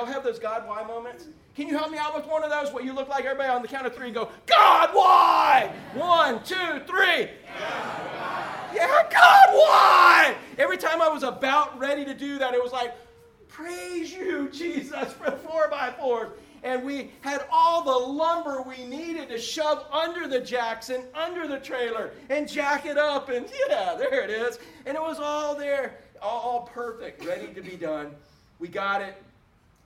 y'all have those God why moments? Can you help me out with one of those? What you look like everybody on the count of three and go, God why? One, two, three. Yeah, God why? Every time I was about ready to do that, it was like, praise you, Jesus, for the four by. And we had all the lumber we needed to shove under the Jackson, under the trailer, and jack it up. And yeah, there it is. And it was all there, all perfect, ready to be done. We got it,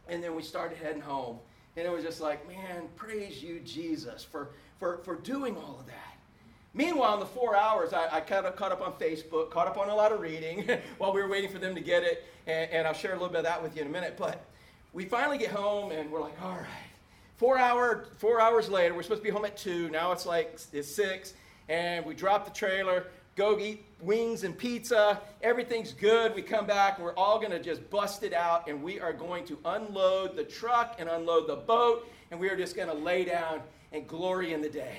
and then we started heading home. And it was just like, man, praise you, Jesus, for, for, for doing all of that. Meanwhile, in the four hours, I, I caught, up, caught up on Facebook, caught up on a lot of reading while we were waiting for them to get it. And, and, I'll share a little bit of that with you in a minute. But we finally get home, and we're like, all right. Four, hour, four hours later, we're supposed to be home at 2. Now it's like it's 6. And we drop the trailer, go eat wings and pizza. Everything's good. We come back. We're all going to just bust it out, and we are going to unload the truck and unload the boat, and we are just going to lay down and glory in the day.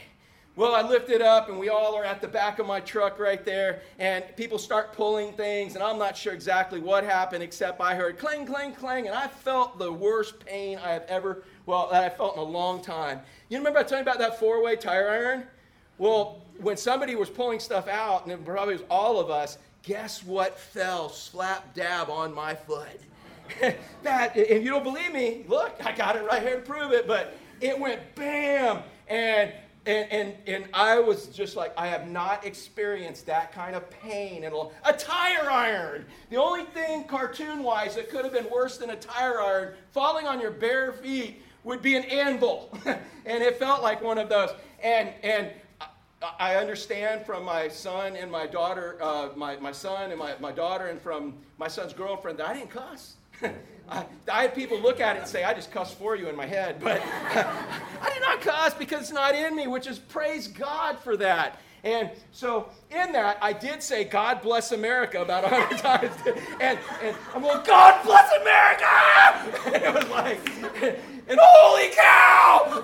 Well, I lift it up, and we all are at the back of my truck right there, and people start pulling things, and I'm not sure exactly what happened, except I heard clang, clang, clang, and I felt the worst pain I have ever, well, that I felt in a long time. You remember I told you about that four way tire iron? Well, when somebody was pulling stuff out, and it probably was all of us, guess what fell slap dab on my foot? that, if you don't believe me, look, I got it right here to prove it, but it went bam, and and, and, and I was just like, I have not experienced that kind of pain in a, a tire iron. The only thing cartoon wise that could have been worse than a tire iron falling on your bare feet would be an anvil. and it felt like one of those. And, and I understand from my son and my daughter, uh, my, my son and my, my daughter, and from my son's girlfriend that I didn't cuss. I, I, had people look at it and say, I just cuss for you in my head. But I did not cuss because it's not in me, which is praise God for that. And so in that, I did say, God bless America about a hundred times. And, and I'm going, God bless America! And it was like, and holy cow!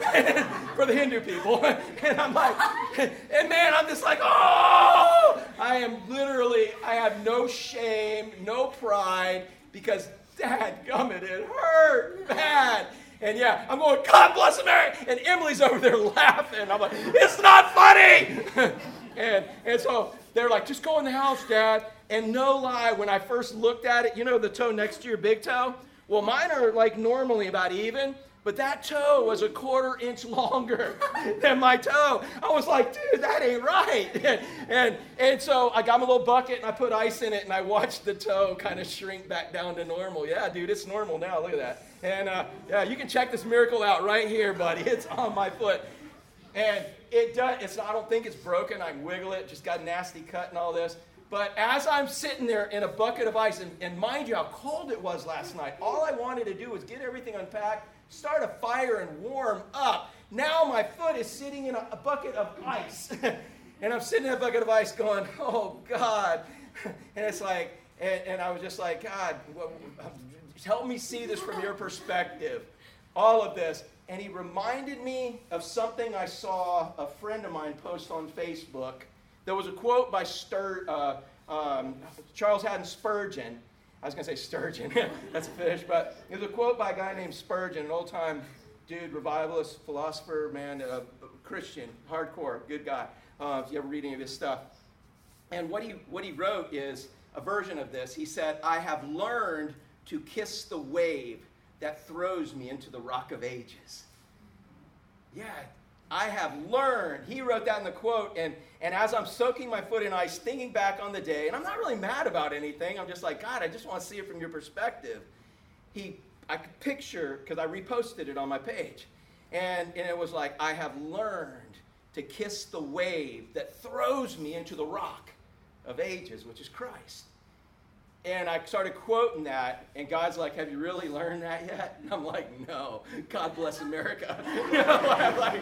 for the Hindu people. And I'm like, and man, I'm just like, oh! I am literally, I have no shame, no pride, because Dad, gummit, it hurt bad. And yeah, I'm going, God bless America. And Emily's over there laughing. I'm like, it's not funny. and, and so they're like, just go in the house, Dad. And no lie, when I first looked at it, you know the toe next to your big toe? Well, mine are like normally about even. But that toe was a quarter inch longer than my toe. I was like, dude, that ain't right. And, and, and so I got my little bucket and I put ice in it and I watched the toe kind of shrink back down to normal. Yeah, dude, it's normal now. Look at that. And uh, yeah, you can check this miracle out right here, buddy. It's on my foot. And it does, it's, I don't think it's broken. I wiggle it, just got a nasty cut and all this. But as I'm sitting there in a bucket of ice, and, and mind you how cold it was last night, all I wanted to do was get everything unpacked start a fire and warm up. Now my foot is sitting in a, a bucket of ice. and I'm sitting in a bucket of ice going, oh God. and it's like, and, and, I was just like, God, help me see this from your perspective. All of this. And he reminded me of something I saw a friend of mine post on Facebook. There was a quote by Stur, uh, um, Charles Haddon Spurgeon I was going to say Sturgeon. That's a fish. But there's a quote by a guy named Spurgeon, an old time dude, revivalist, philosopher, man, a Christian, hardcore, good guy. Uh, if you ever read any of his stuff. And what he, what he wrote is a version of this. He said, I have learned to kiss the wave that throws me into the rock of ages. Yeah, I have learned. He wrote that in the quote, and, and as I'm soaking my foot in ice, thinking back on the day, and I'm not really mad about anything, I'm just like, God, I just want to see it from your perspective. He, I could picture, because I reposted it on my page, and, and it was like, I have learned to kiss the wave that throws me into the rock of ages, which is Christ. And I started quoting that, and God's like, Have you really learned that yet? And I'm like, No. God bless America. you know, I'm like,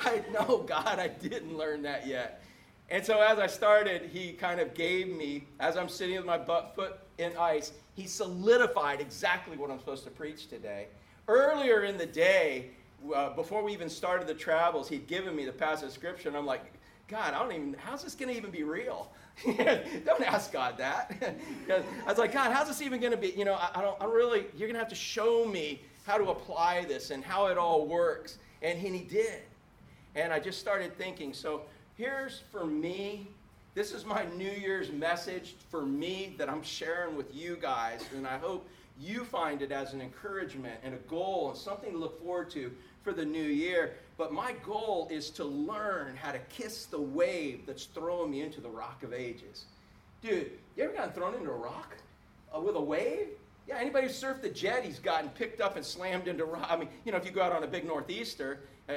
I know, God, I didn't learn that yet. And so as I started, he kind of gave me, as I'm sitting with my butt, foot in ice, he solidified exactly what I'm supposed to preach today. Earlier in the day, uh, before we even started the travels, he'd given me the passage of scripture, and I'm like, God, I don't even, how's this going to even be real? don't ask God that. I was like, God, how's this even going to be? You know, I, I, don't, I'm really, you're going to have to show me how to apply this and how it all works. And he did. And I just started thinking, so here's for me, this is my New Year's message for me that I'm sharing with you guys. And I hope you find it as an encouragement and a goal and something to look forward to for the new year. But my goal is to learn how to kiss the wave that's throwing me into the rock of ages. Dude, you ever gotten thrown into a rock uh, with a wave? Yeah, anybody who surfed the jet, he's gotten picked up and slammed into rock. I mean, you know, if you go out on a big northeaster, uh, uh,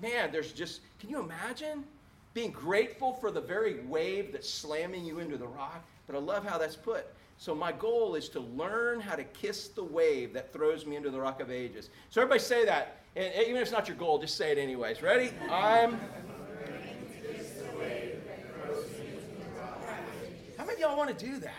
man, there's just, can you imagine being grateful for the very wave that's slamming you into the rock? But I love how that's put. So my goal is to learn how to kiss the wave that throws me into the rock of ages. So everybody say that. And even if it's not your goal, just say it anyways. Ready? I'm. How many of y'all want to do that?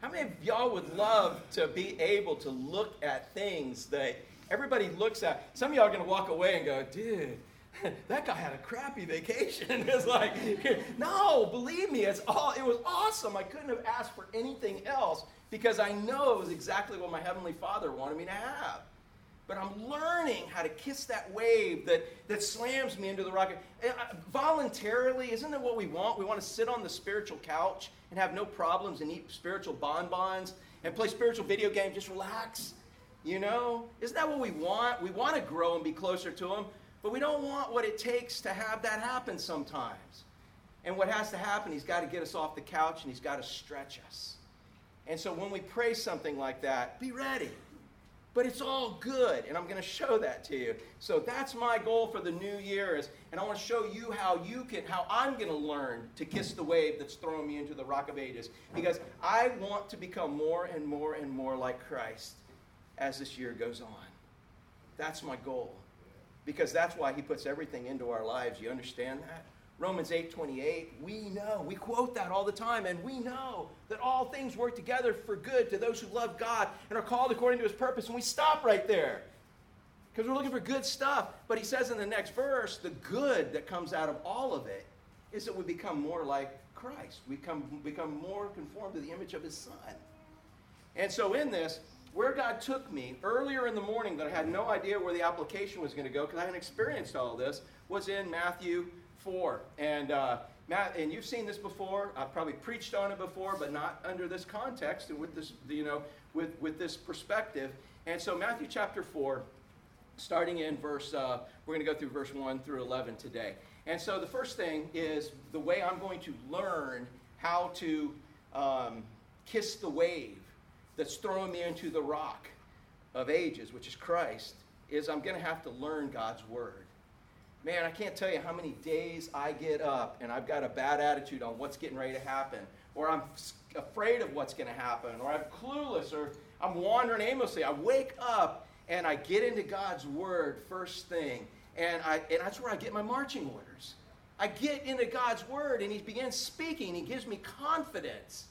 How many of y'all would love to be able to look at things that everybody looks at? Some of y'all are going to walk away and go, dude, that guy had a crappy vacation. it's like, no, believe me, it's all it was awesome. I couldn't have asked for anything else because I know it was exactly what my heavenly Father wanted me to have. But I'm learning how to kiss that wave that, that slams me into the rocket. Uh, voluntarily, isn't that what we want? We want to sit on the spiritual couch and have no problems and eat spiritual bonbons and play spiritual video games, just relax. You know? Isn't that what we want? We want to grow and be closer to Him. But we don't want what it takes to have that happen sometimes. And what has to happen, he's got to get us off the couch and he's got to stretch us. And so when we pray something like that, be ready. But it's all good, and I'm going to show that to you. So that's my goal for the new year is, and I want to show you how you can, how I'm going to learn to kiss the wave that's throwing me into the rock of ages. Because I want to become more and more and more like Christ as this year goes on. That's my goal because that's why he puts everything into our lives. You understand that? Romans 8:28, we know, we quote that all the time, and we know that all things work together for good to those who love God and are called according to his purpose. And we stop right there. Because we're looking for good stuff. But he says in the next verse, the good that comes out of all of it is that we become more like Christ. We become, become more conformed to the image of his son. And so in this, where God took me earlier in the morning that I had no idea where the application was going to go because I hadn't experienced all this was in Matthew 4. And, uh, Matt, and you've seen this before. I've probably preached on it before, but not under this context and with this, you know, with, with this perspective. And so Matthew chapter 4, starting in verse, uh, we're going to go through verse 1 through 11 today. And so the first thing is the way I'm going to learn how to um, kiss the wave that's throwing me into the rock of ages, which is Christ, is I'm going to have to learn God's word. Man, I can't tell you how many days I get up and I've got a bad attitude on what's getting ready to happen, or I'm afraid of what's going to happen, or I'm clueless, or I'm wandering aimlessly. I wake up and I get into God's word first thing, and, I, and that's where I get my marching orders. I get into God's word and He begins speaking, He gives me confidence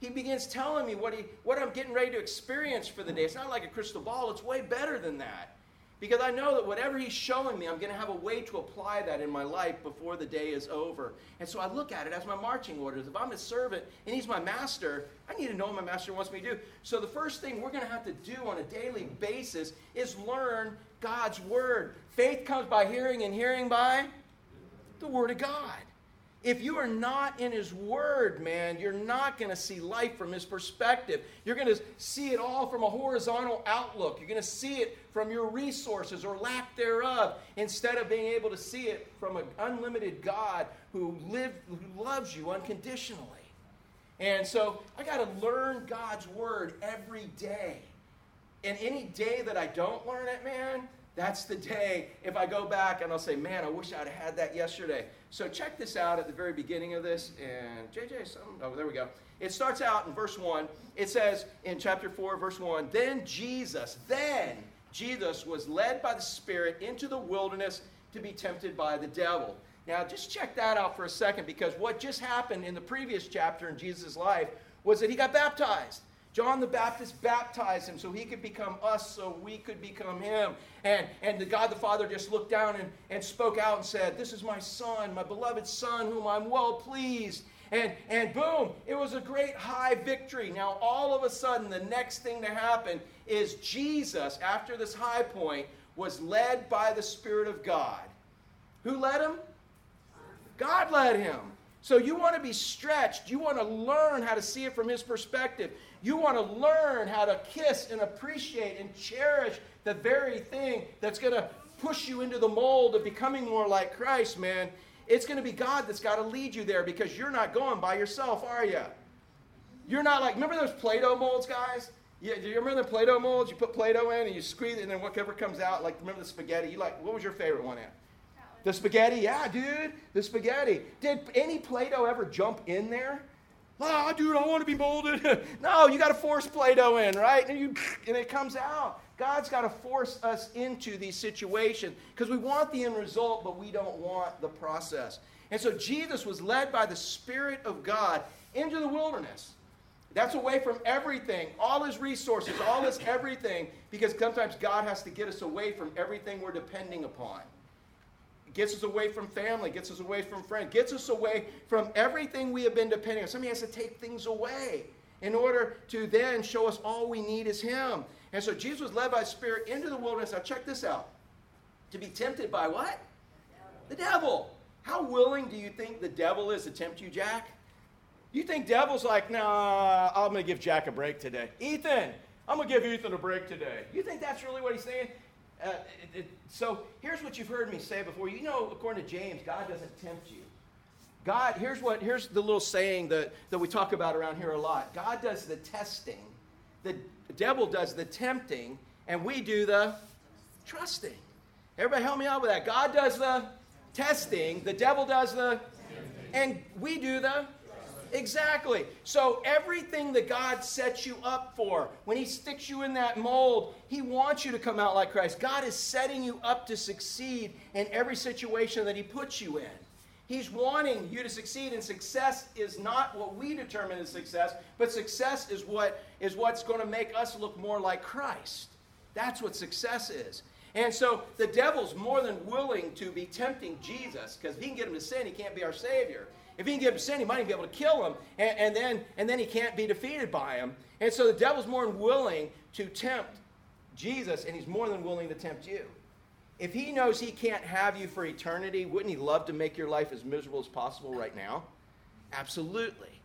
he begins telling me what, he, what I'm getting ready to experience for the day. It's not like a crystal ball, it's way better than that. Because I know that whatever he's showing me, I'm going to have a way to apply that in my life before the day is over. And so I look at it as my marching orders. If I'm a servant and he's my master, I need to know what my master wants me to do. So the first thing we're going to have to do on a daily basis is learn God's word. Faith comes by hearing, and hearing by the word of God. If you are not in His Word, man, you're not going to see life from His perspective. You're going to see it all from a horizontal outlook. You're going to see it from your resources or lack thereof instead of being able to see it from an unlimited God who, live, who loves you unconditionally. And so I got to learn God's Word every day. And any day that I don't learn it, man, that's the day if I go back and I'll say, man, I wish I'd had that yesterday. So check this out at the very beginning of this. And JJ, some, oh, there we go. It starts out in verse 1. It says in chapter 4, verse 1 Then Jesus, then Jesus was led by the Spirit into the wilderness to be tempted by the devil. Now, just check that out for a second because what just happened in the previous chapter in Jesus' life was that he got baptized. John the Baptist baptized him so he could become us, so we could become him. And, and the God the Father just looked down and, and spoke out and said, This is my son, my beloved son, whom I'm well pleased. And, and boom, it was a great high victory. Now, all of a sudden, the next thing to happen is Jesus, after this high point, was led by the Spirit of God. Who led him? God led him. So you want to be stretched. You want to learn how to see it from his perspective. You want to learn how to kiss and appreciate and cherish the very thing that's going to push you into the mold of becoming more like Christ, man. It's going to be God that's got to lead you there because you're not going by yourself, are you? You're not like, remember those Play Doh molds, guys? Yeah, do you remember the Play Doh molds? You put Play Doh in and you squeeze it, and then whatever comes out, like, remember the spaghetti? You like, what was your favorite one at? The spaghetti, yeah, dude, the spaghetti. Did any Play Doh ever jump in there? Ah, oh, dude, I want to be molded. no, you got to force Play Doh in, right? And, you, and it comes out. God's got to force us into these situations because we want the end result, but we don't want the process. And so Jesus was led by the Spirit of God into the wilderness. That's away from everything, all his resources, all his everything, because sometimes God has to get us away from everything we're depending upon gets us away from family, gets us away from friends, gets us away from everything we have been depending on. Somebody has to take things away in order to then show us all we need is Him. And so Jesus was led by Spirit into the wilderness. Now, check this out. To be tempted by what? The devil. How willing do you think the devil is to tempt you, Jack? You think devil's like, nah, I'm going to give Jack a break today. Ethan, I'm going to give Ethan a break today. You think that's really what he's saying? Uh, it, it, so here's what you've heard me say before. You know, according to James, God doesn't tempt you. God, here's what here's the little saying that, that we talk about around here a lot. God does the testing, the devil does the tempting, and we do the trusting. Everybody help me out with that. God does the testing, the devil does the and we do the Exactly. So everything that God sets you up for, when He sticks you in that mold, He wants you to come out like Christ. God is setting you up to succeed in every situation that He puts you in. He's wanting you to succeed, and success is not what we determine as success, but success is what is what's going to make us look more like Christ. That's what success is. And so the devil's more than willing to be tempting Jesus because if he can get him to sin, he can't be our Savior. If he can get sin, he might even be able to kill him, and, and, then, and then he can't be defeated by him. And so the devil's more than willing to tempt Jesus, and he's more than willing to tempt you. If he knows he can't have you for eternity, wouldn't he love to make your life as miserable as possible right now? Absolutely.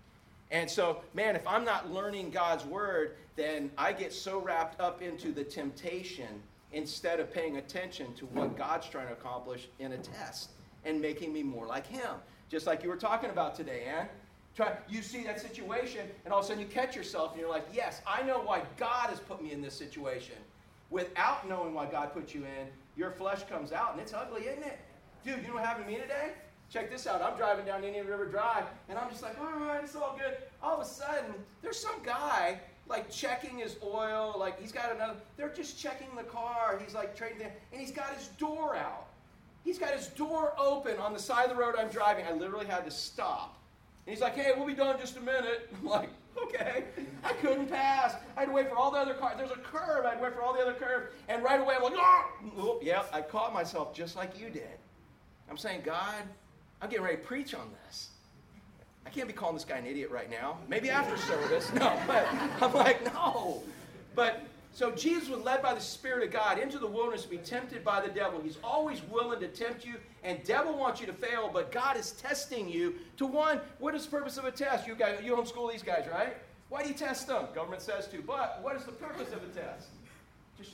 And so, man, if I'm not learning God's word, then I get so wrapped up into the temptation instead of paying attention to what God's trying to accomplish in a test and making me more like him just like you were talking about today, Ann. Try, you see that situation, and all of a sudden you catch yourself, and you're like, yes, I know why God has put me in this situation. Without knowing why God put you in, your flesh comes out, and it's ugly, isn't it? Dude, you know what happened to me today? Check this out. I'm driving down Indian River Drive, and I'm just like, all right, it's all good. All of a sudden, there's some guy like checking his oil, like he's got another. They're just checking the car. He's like trading, and he's got his door out. He's got his door open on the side of the road I'm driving. I literally had to stop. And he's like, hey, we'll be done in just a minute. I'm like, okay. I couldn't pass. I had to wait for all the other cars. There's a curve. I had to wait for all the other curves. And right away, I'm like, ah! oh, yeah, I caught myself just like you did. I'm saying, God, I'm getting ready to preach on this. I can't be calling this guy an idiot right now. Maybe after service. No, but I'm like, no. But so Jesus was led by the Spirit of God into the wilderness to be tempted by the devil. He's always willing to tempt you, and devil wants you to fail, but God is testing you to one. What is the purpose of a test? You guys, you homeschool these guys, right? Why do you test them? Government says to. But what is the purpose of a test? Just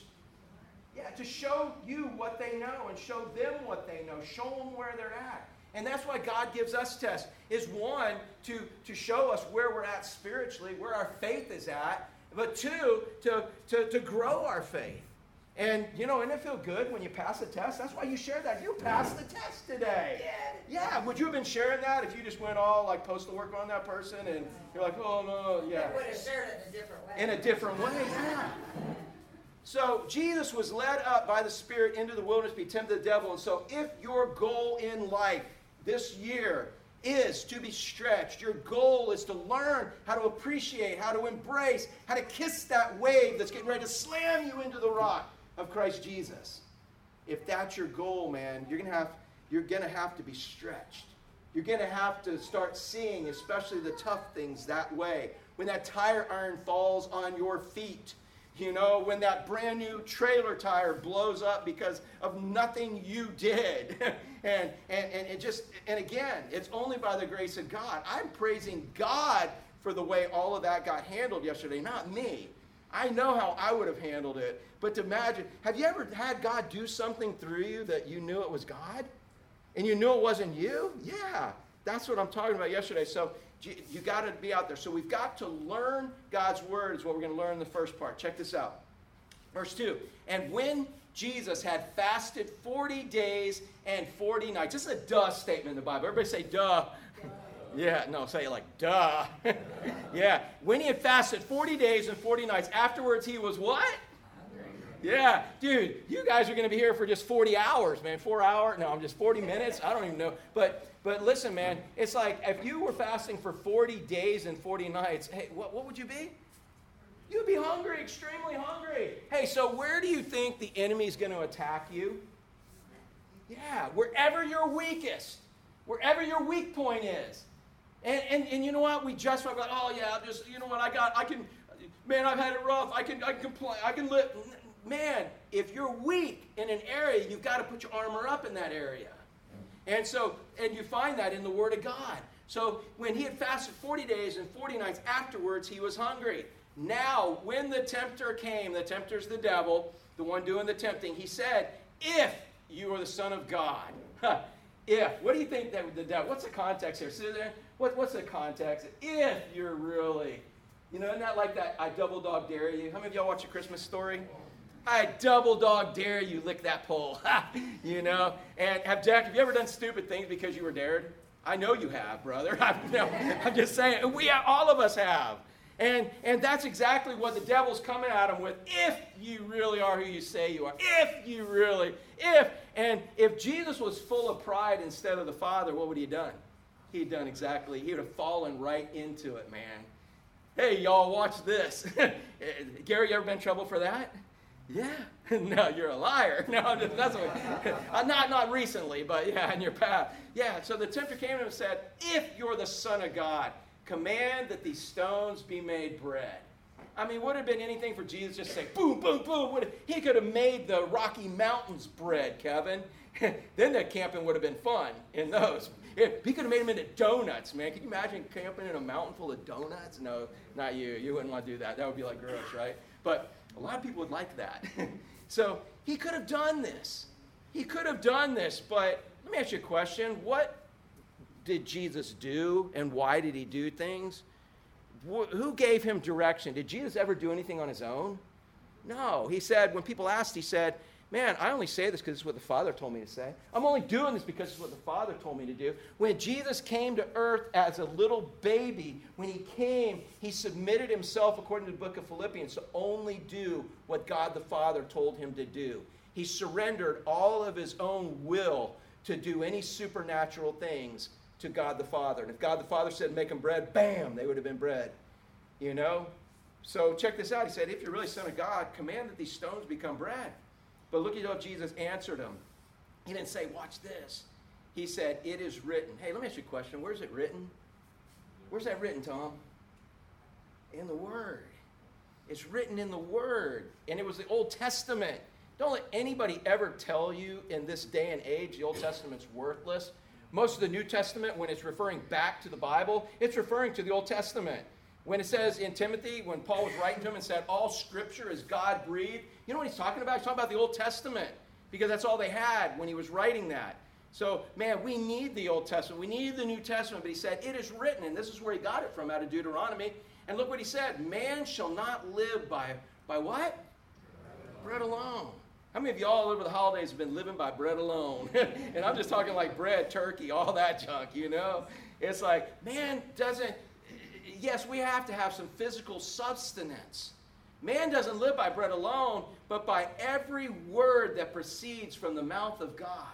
yeah, to show you what they know and show them what they know. Show them where they're at. And that's why God gives us tests. Is one to to show us where we're at spiritually, where our faith is at, but two, to, to, to grow our faith. And, you know, and it feel good when you pass a test? That's why you share that. You passed the test today. Yeah. Would you have been sharing that if you just went all like postal work on that person and you're like, oh, no, yeah. I would have shared it in a different way. In a different way, yeah. So Jesus was led up by the Spirit into the wilderness to be tempted to the devil. And so if your goal in life this year is to be stretched. Your goal is to learn how to appreciate, how to embrace, how to kiss that wave that's getting ready to slam you into the rock of Christ Jesus. If that's your goal, man, you're gonna have you're gonna have to be stretched. You're going to have to start seeing, especially the tough things, that way. When that tire iron falls on your feet, you know, when that brand new trailer tire blows up because of nothing you did. and, and, and it just, and again, it's only by the grace of God. I'm praising God for the way all of that got handled yesterday, not me. I know how I would have handled it. But to imagine, have you ever had God do something through you that you knew it was God? And you knew it wasn't you? Yeah, that's what I'm talking about yesterday. So you, got to be out there. So we've got to learn God's word, is what we're going to learn in the first part. Check this out. Verse 2 And when Jesus had fasted 40 days and 40 nights, this is a duh statement in the Bible. Everybody say duh. Yeah, no, say it like, duh. yeah, when he had fasted 40 days and 40 nights, afterwards he was what? Yeah, dude, you guys are going to be here for just 40 hours, man. Four hours? No, I'm just 40 minutes. I don't even know. But but listen, man, it's like if you were fasting for 40 days and 40 nights, hey, what, what would you be? You'd be hungry, extremely hungry. Hey, so where do you think the enemy's going to attack you? Yeah, wherever you're weakest, wherever your weak point is. And, and, and you know what? We just oh yeah, I'm just you know what? I got, I can, man, I've had it rough. I can, I can complain. I can live. Man, if you're weak in an area, you've got to put your armor up in that area. And so, and you find that in the Word of God. So when he had fasted 40 days and 40 nights afterwards, he was hungry. Now, when the tempter came, the tempter's the devil, the one doing the tempting, he said, If you are the Son of God. if. What do you think that the devil, what's the context here? See there? What, what's the context? If you're really, you know, isn't that like that I double dog dare you? How many of y'all watch a Christmas story? I double dog dare you lick that pole. you know? And have Jack, have you ever done stupid things because you were dared? I know you have, brother. I'm, no, I'm just saying, we all of us have. And, and that's exactly what the devil's coming at him with. If you really are who you say you are, if you really, if, and if Jesus was full of pride instead of the Father, what would he have done? he'd done exactly, he would have fallen right into it, man. Hey, y'all, watch this. Gary, you ever been in trouble for that? Yeah. no, you're a liar. No, that's what, uh, not not recently, but yeah, in your past. Yeah. So the tempter came to him and said, "If you're the Son of God, command that these stones be made bread." I mean, would have been anything for Jesus just say, "Boom, boom, boom"? Would he could have made the Rocky Mountains bread, Kevin. then the camping would have been fun in those. If he could have made them into donuts, man. Can you imagine camping in a mountain full of donuts? No, not you. You wouldn't want to do that. That would be like gross, right? But a lot of people would like that. so he could have done this. He could have done this, but let me ask you a question. What did Jesus do and why did he do things? Who gave him direction? Did Jesus ever do anything on his own? No. He said, when people asked, he said, Man, I only say this because it's what the Father told me to say. I'm only doing this because it's what the Father told me to do. When Jesus came to earth as a little baby, when he came, he submitted himself, according to the book of Philippians, to only do what God the Father told him to do. He surrendered all of his own will to do any supernatural things to God the Father. And if God the Father said, make them bread, bam, they would have been bread. You know? So check this out. He said, if you're really Son of God, command that these stones become bread. But look at how Jesus answered him. He didn't say, Watch this. He said, It is written. Hey, let me ask you a question. Where's it written? Where's that written, Tom? In the Word. It's written in the Word. And it was the Old Testament. Don't let anybody ever tell you in this day and age the Old Testament's worthless. Most of the New Testament, when it's referring back to the Bible, it's referring to the Old Testament. When it says in Timothy, when Paul was writing to him and said, All scripture is God breathed, you know what he's talking about? He's talking about the Old Testament because that's all they had when he was writing that. So, man, we need the Old Testament. We need the New Testament. But he said, It is written, and this is where he got it from out of Deuteronomy. And look what he said Man shall not live by, by what? Bread alone. How many of y'all over the holidays have been living by bread alone? and I'm just talking like bread, turkey, all that junk, you know? It's like, man doesn't, yes, we have to have some physical substance. Man doesn't live by bread alone, but by every word that proceeds from the mouth of God.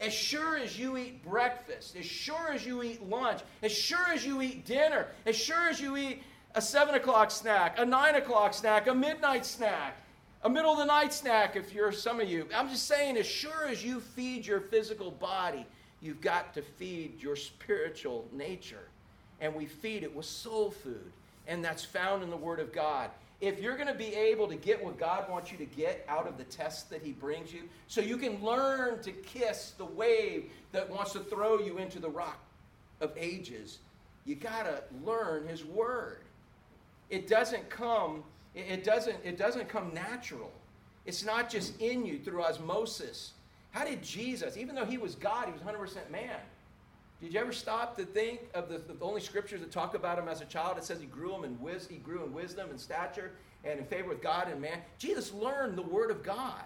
As sure as you eat breakfast, as sure as you eat lunch, as sure as you eat dinner, as sure as you eat a 7 o'clock snack, a 9 o'clock snack, a midnight snack, a middle of the night snack if you're some of you. I'm just saying, as sure as you feed your physical body, You've got to feed your spiritual nature. And we feed it with soul food. And that's found in the Word of God. If you're going to be able to get what God wants you to get out of the test that He brings you, so you can learn to kiss the wave that wants to throw you into the rock of ages, you got to learn His Word. It doesn't come, it doesn't, it doesn't come natural. It's not just in you through osmosis. How did Jesus, even though he was God, he was 100% man? Did you ever stop to think of the, the only scriptures that talk about him as a child? It says he grew him in wis- he grew in wisdom and stature and in favor with God and man. Jesus learned the word of God.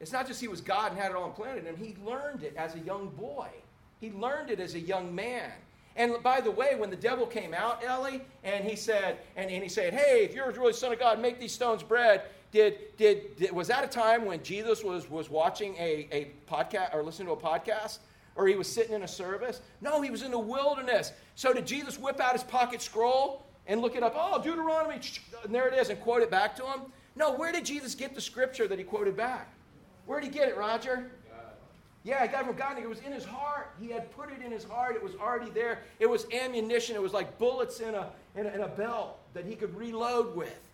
It's not just he was God and had it all implanted him. He learned it as a young boy. He learned it as a young man. And by the way, when the devil came out, Ellie, and he said, and, and he said, Hey, if you're really son of God, make these stones bread. Did, did, did was that a time when Jesus was, was watching a, a podcast or listening to a podcast? Or he was sitting in a service? No, he was in the wilderness. So did Jesus whip out his pocket scroll and look it up? Oh, Deuteronomy, and there it is, and quote it back to him? No, where did Jesus get the scripture that he quoted back? Where did he get it, Roger? Yeah, he got from God. It was in his heart. He had put it in his heart. It was already there. It was ammunition. It was like bullets in a, in a, in a belt that he could reload with.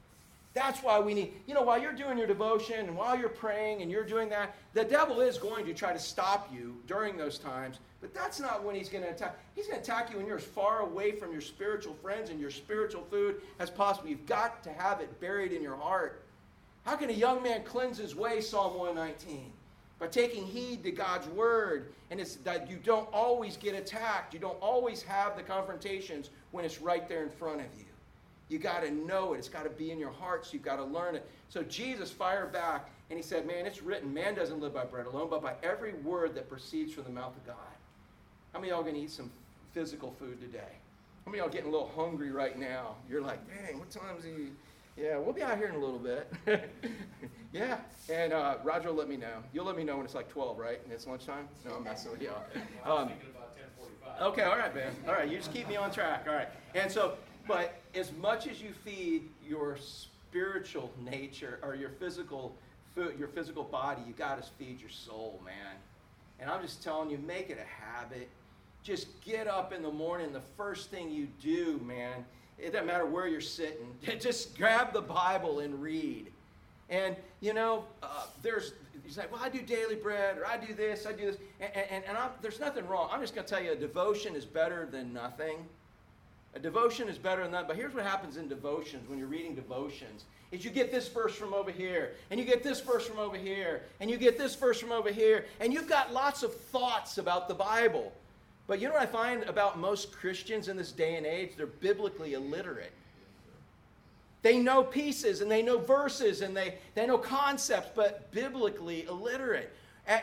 That's why we need, you know, while you're doing your devotion and while you're praying and you're doing that, the devil is going to try to stop you during those times, but that's not when he's going to attack. He's going to attack you when you're as far away from your spiritual friends and your spiritual food as possible. You've got to have it buried in your heart. How can a young man cleanse his way, Psalm 119? By taking heed to God's word. And it's that you don't always get attacked. You don't always have the confrontations when it's right there in front of you. You got to know it. It's got to be in your heart, so you've got to learn it. So Jesus fired back and he said, Man, it's written, man doesn't live by bread alone, but by every word that proceeds from the mouth of God. How many y'all going to eat some physical food today? How many y'all getting a little hungry right now? You're like, dang, what time is he? Yeah, we'll be out here in a little bit. yeah, and uh, Roger will let me know. You'll let me know when it's like 12, right? And it's lunchtime? No, I'm messing with y'all. Um, okay, all right, man. All right, you just keep me on track. All right. And so but as much as you feed your spiritual nature or your physical food, your physical body, you got to feed your soul, man. And I'm just telling you, make it a habit. Just get up in the morning. The first thing you do, man, it doesn't matter where you're sitting. Just grab the Bible and read. And you know, uh, there's you say, well, I do daily bread, or I do this, I do this, and, and, and there's nothing wrong. I'm just going to tell you, devotion is better than nothing. A devotion is better than that. But here's what happens in devotions when you're reading devotions is you get this verse from over here, and you get this verse from over here, and you get this verse from over here, and you've got lots of thoughts about the Bible. But you know what I find about most Christians in this day and age? They're biblically illiterate. They know pieces and they know verses and they, they know concepts, but biblically illiterate.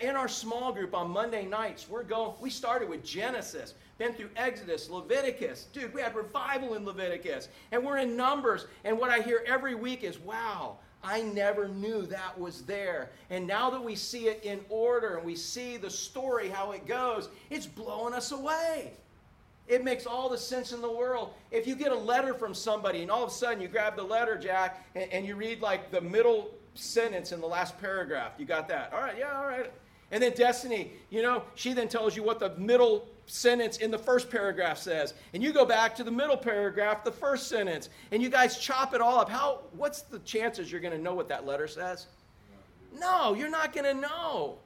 In our small group on Monday nights, we're going, we started with Genesis been through Exodus, Leviticus. Dude, we had revival in Leviticus. And we're in Numbers. And what I hear every week is, wow, I never knew that was there. And now that we see it in order and we see the story, how it goes, it's blowing us away. It makes all the sense in the world. If you get a letter from somebody and all of a sudden you grab the letter, Jack, and, and you read like the middle sentence in the last paragraph, you got that. All right, yeah, all right. And then Destiny, you know, she then tells you what the middle sentence in the first paragraph says. And you go back to the middle paragraph, the first sentence, and you guys chop it all up. How what's the chances you're going to know what that letter says? No, you're not going to know.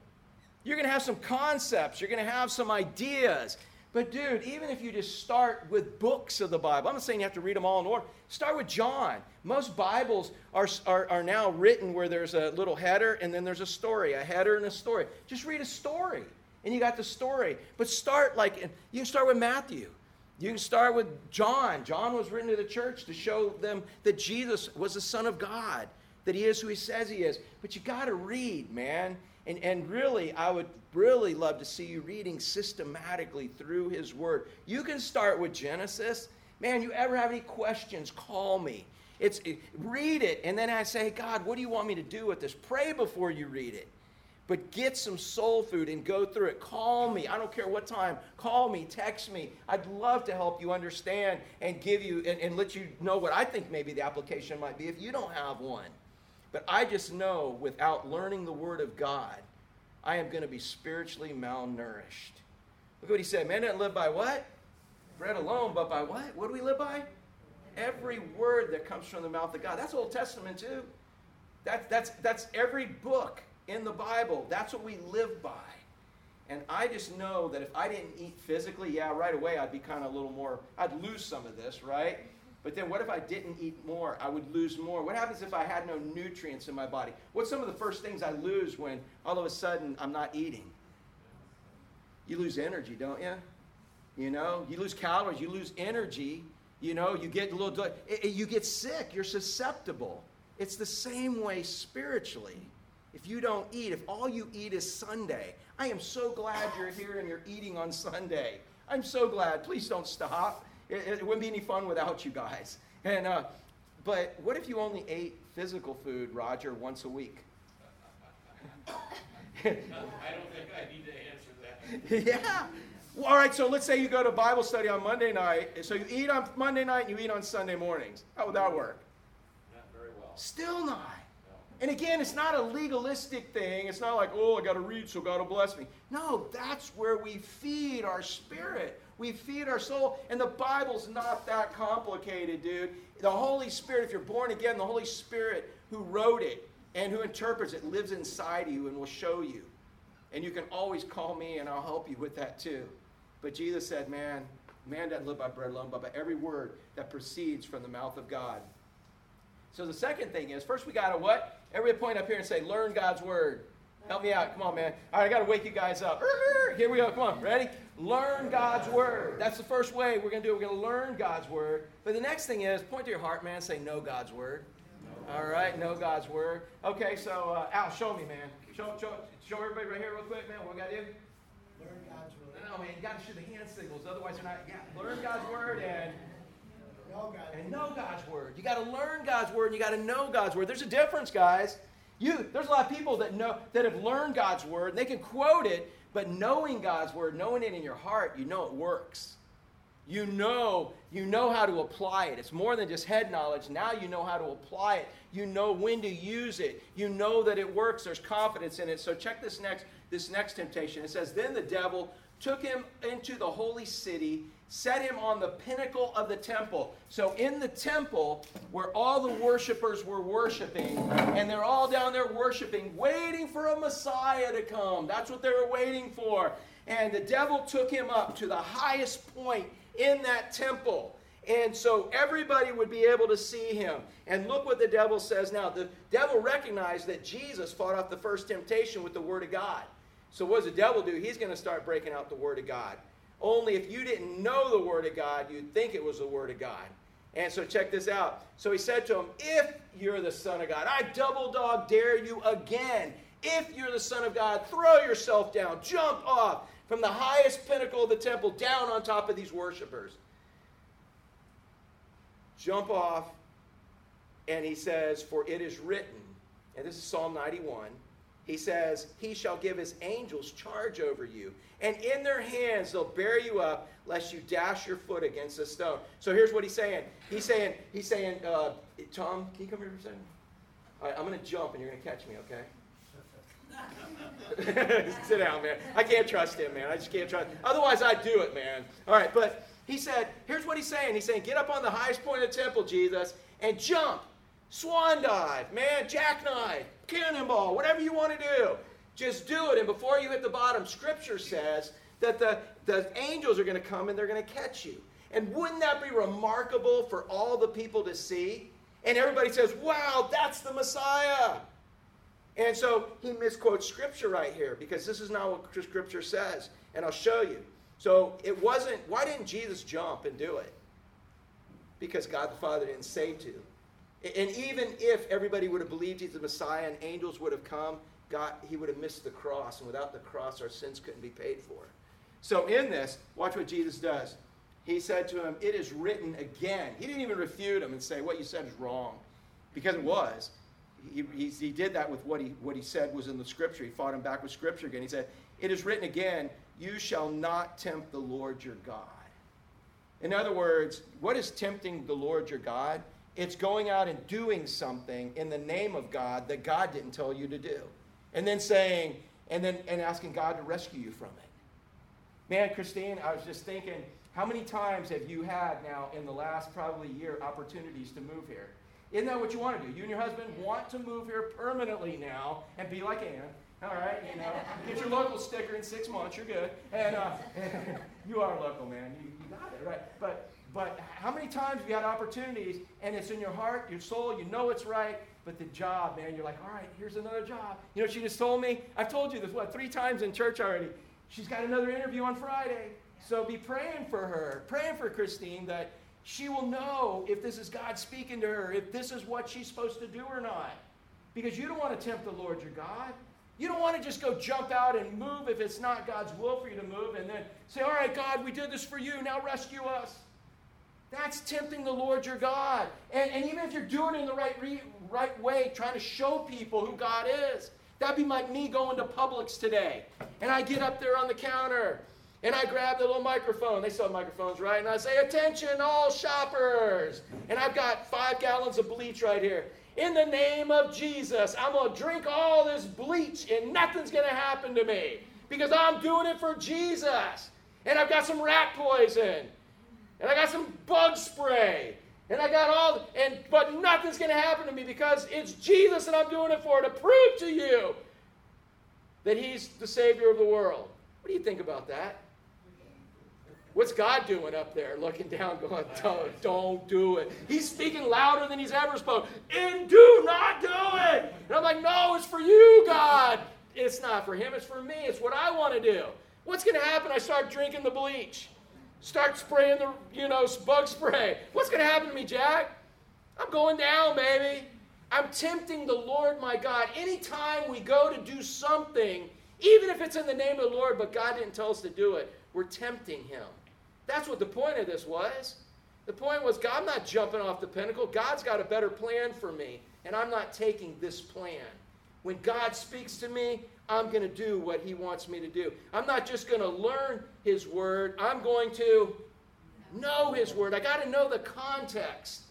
You're going to have some concepts, you're going to have some ideas. But, dude, even if you just start with books of the Bible, I'm not saying you have to read them all in order. Start with John. Most Bibles are, are, are now written where there's a little header and then there's a story, a header and a story. Just read a story and you got the story. But start like, you can start with Matthew. You can start with John. John was written to the church to show them that Jesus was the Son of God, that he is who he says he is. But you got to read, man. And, and really, I would really love to see you reading systematically through his word. You can start with Genesis. Man, you ever have any questions, call me. It's it, read it, and then I say, God, what do you want me to do with this? Pray before you read it. But get some soul food and go through it. Call me. I don't care what time. Call me, text me. I'd love to help you understand and give you and, and let you know what I think maybe the application might be if you don't have one. But I just know without learning the Word of God, I am going to be spiritually malnourished. Look what he said. Man doesn't live by what? Bread alone, but by what? What do we live by? Every word that comes from the mouth of God. That's Old Testament too. That's that's that's every book in the Bible. That's what we live by. And I just know that if I didn't eat physically, yeah, right away I'd be kind of a little more, I'd lose some of this, right? But then what if I didn't eat more? I would lose more. What happens if I had no nutrients in my body? What's some of the first things I lose when all of a sudden I'm not eating? You lose energy, don't you? You know, you lose calories, you lose energy. You know, you get a little, you get sick, you're susceptible. It's the same way spiritually. If you don't eat, if all you eat is Sunday, I am so glad you're here and you're eating on Sunday. I'm so glad. Please don't stop. It, it wouldn't be any fun without you guys. And uh, but what if you only ate physical food, Roger, once a week? I don't think I need to answer that. yeah. Well, all right, so let's say you go to Bible study on Monday night. So you eat on Monday night and you eat on Sunday mornings. How would that work? Not very well. Still not. And again, it's not a legalistic thing. It's not like, oh, I got to read, so God will bless me. No, that's where we feed our spirit. We feed our soul. And the Bible's not that complicated, dude. The Holy Spirit, if you're born again, the Holy Spirit who wrote it and who interprets it lives inside you and will show you. And you can always call me and I'll help you with that too. But Jesus said, man, man doesn't live by bread alone, but by every word that proceeds from the mouth of God. So the second thing is, first we got to what? Everybody point up here and say, learn God's word. Help me out. Come on, man. All right, I got to wake you guys up. Here we go. Come on. Ready? Learn God's word. That's the first way we're going to do it. We're going to learn God's word. But the next thing is, point to your heart, man. Say, know God's word. All right, know God's word. Okay, so uh, Al, show me, man. Show, show, show everybody right here, real quick, man. What we got to do? Learn God's word. No, man, you got to show the hand signals. Otherwise, you're not. Yeah, learn God's word and know God's and know God's word. You got to learn God's word and you got to know God's word. There's a difference, guys. You, there's a lot of people that know that have learned God's word and they can quote it, but knowing God's word, knowing it in your heart, you know it works. You know, you know how to apply it. It's more than just head knowledge. Now you know how to apply it. You know when to use it. You know that it works. There's confidence in it. So check this next this next temptation. It says, "Then the devil took him into the holy city set him on the pinnacle of the temple. So, in the temple, where all the worshipers were worshiping, and they're all down there worshiping, waiting for a Messiah to come. That's what they were waiting for. And the devil took him up to the highest point in that temple. And so everybody would be able to see him. And look what the devil says now. The devil recognized that Jesus fought off the first temptation with the Word of God. So, what does the devil do? He's going to start breaking out the Word of God. Only if you didn't know the Word of God, you'd think it was the Word of God. And so check this out. So he said to him, If you're the Son of God, I double dog dare you again. If you're the Son of God, throw yourself down, jump off from the highest pinnacle of the temple down on top of these worshipers. Jump off, and he says, For it is written, and this is Psalm 91 he says, He shall give his angels charge over you, and in their hands they'll bear you up, lest you dash your foot against a stone. So here's what he's saying. He's saying, He's saying, uh, Tom, can you come here for a second? All right, I'm going to jump, and you're going to catch me, okay? Sit down, man. I can't trust him, man. I just can't trust. Otherwise, I'd do it, man. All right, but he said, here's what he's saying. He's saying, get up on the highest point of the temple, Jesus, and jump swan dive, man, jackknife, cannonball, whatever you want to do. Just do it. And before you hit the bottom, Scripture says that the, the angels are going to come and they're going to catch you. And wouldn't that be remarkable for all the people to see? And everybody says, wow, that's the Messiah. And so he misquotes Scripture right here because this is not what Scripture says. And I'll show you. So it wasn't, why didn't Jesus jump and do it? Because God the Father didn't say to. And even if everybody would have believed he's the Messiah and angels would have come, God, he would have missed the cross. And without the cross, our sins couldn't be paid for. So in this, watch what Jesus does. He said to him, It is written again. He didn't even refute him and say, What you said is wrong. Because it was. He, he, he did that with what he, what he said was in the scripture. He fought him back with scripture again. He said, It is written again, You shall not tempt the Lord your God. In other words, what is tempting the Lord your God? It's going out and doing something in the name of God that God didn't tell you to do. And then saying, and then and asking God to rescue you from it. Man, Christine, I was just thinking, how many times have you had now in the last probably year opportunities to move here? Isn't that what you want to do? You and your husband want to move here permanently now and be like Ann. All right, you know, get your local sticker in six months, you're good. And uh, you are local, man. You, you got it, right? But but how many times have you had opportunities and it's in your heart, your soul, you know it's right, but the job, man, you're like, all right, here's another job. You know she just told me? I've told you this, what, three times in church already. She's got another interview on Friday. So be praying for her, praying for Christine that she will know if this is God speaking to her, if this is what she's supposed to do or not. Because you don't want to tempt the Lord your God. You don't want to just go jump out and move if it's not God's will for you to move and then say, All right, God, we did this for you. Now rescue us. That's tempting the Lord your God. And, and even if you're doing it in the right, re, right way, trying to show people who God is, that'd be like me going to Publix today. And I get up there on the counter and I grab the little microphone. They sell microphones, right? And I say, Attention, all shoppers. And I've got five gallons of bleach right here. In the name of Jesus, I'm going to drink all this bleach and nothing's going to happen to me because I'm doing it for Jesus. And I've got some rat poison and I got some bug spray, and I got all, and but nothing's going to happen to me because it's Jesus and I'm doing it for to prove to you that He's the Savior of the world. What do you think about that? What's God doing up there, looking down, going, don't, don't do it? He's speaking louder than he's ever spoken. And do not do it. And I'm like, no, it's for you, God. It's not for him, it's for me. It's what I want to do. What's going to happen? I start drinking the bleach. Start spraying the, you know, bug spray. What's going to happen to me, Jack? I'm going down, baby. I'm tempting the Lord my God. Anytime we go to do something, even if it's in the name of the Lord, but God didn't tell us to do it, we're tempting Him. That's what the point of this was. The point was, God, I'm not jumping off the pinnacle. God's got a better plan for me, and I'm not taking this plan. When God speaks to me, I'm going to do what He wants me to do. I'm not just going to learn His Word, I'm going to know His Word. I got to know the context.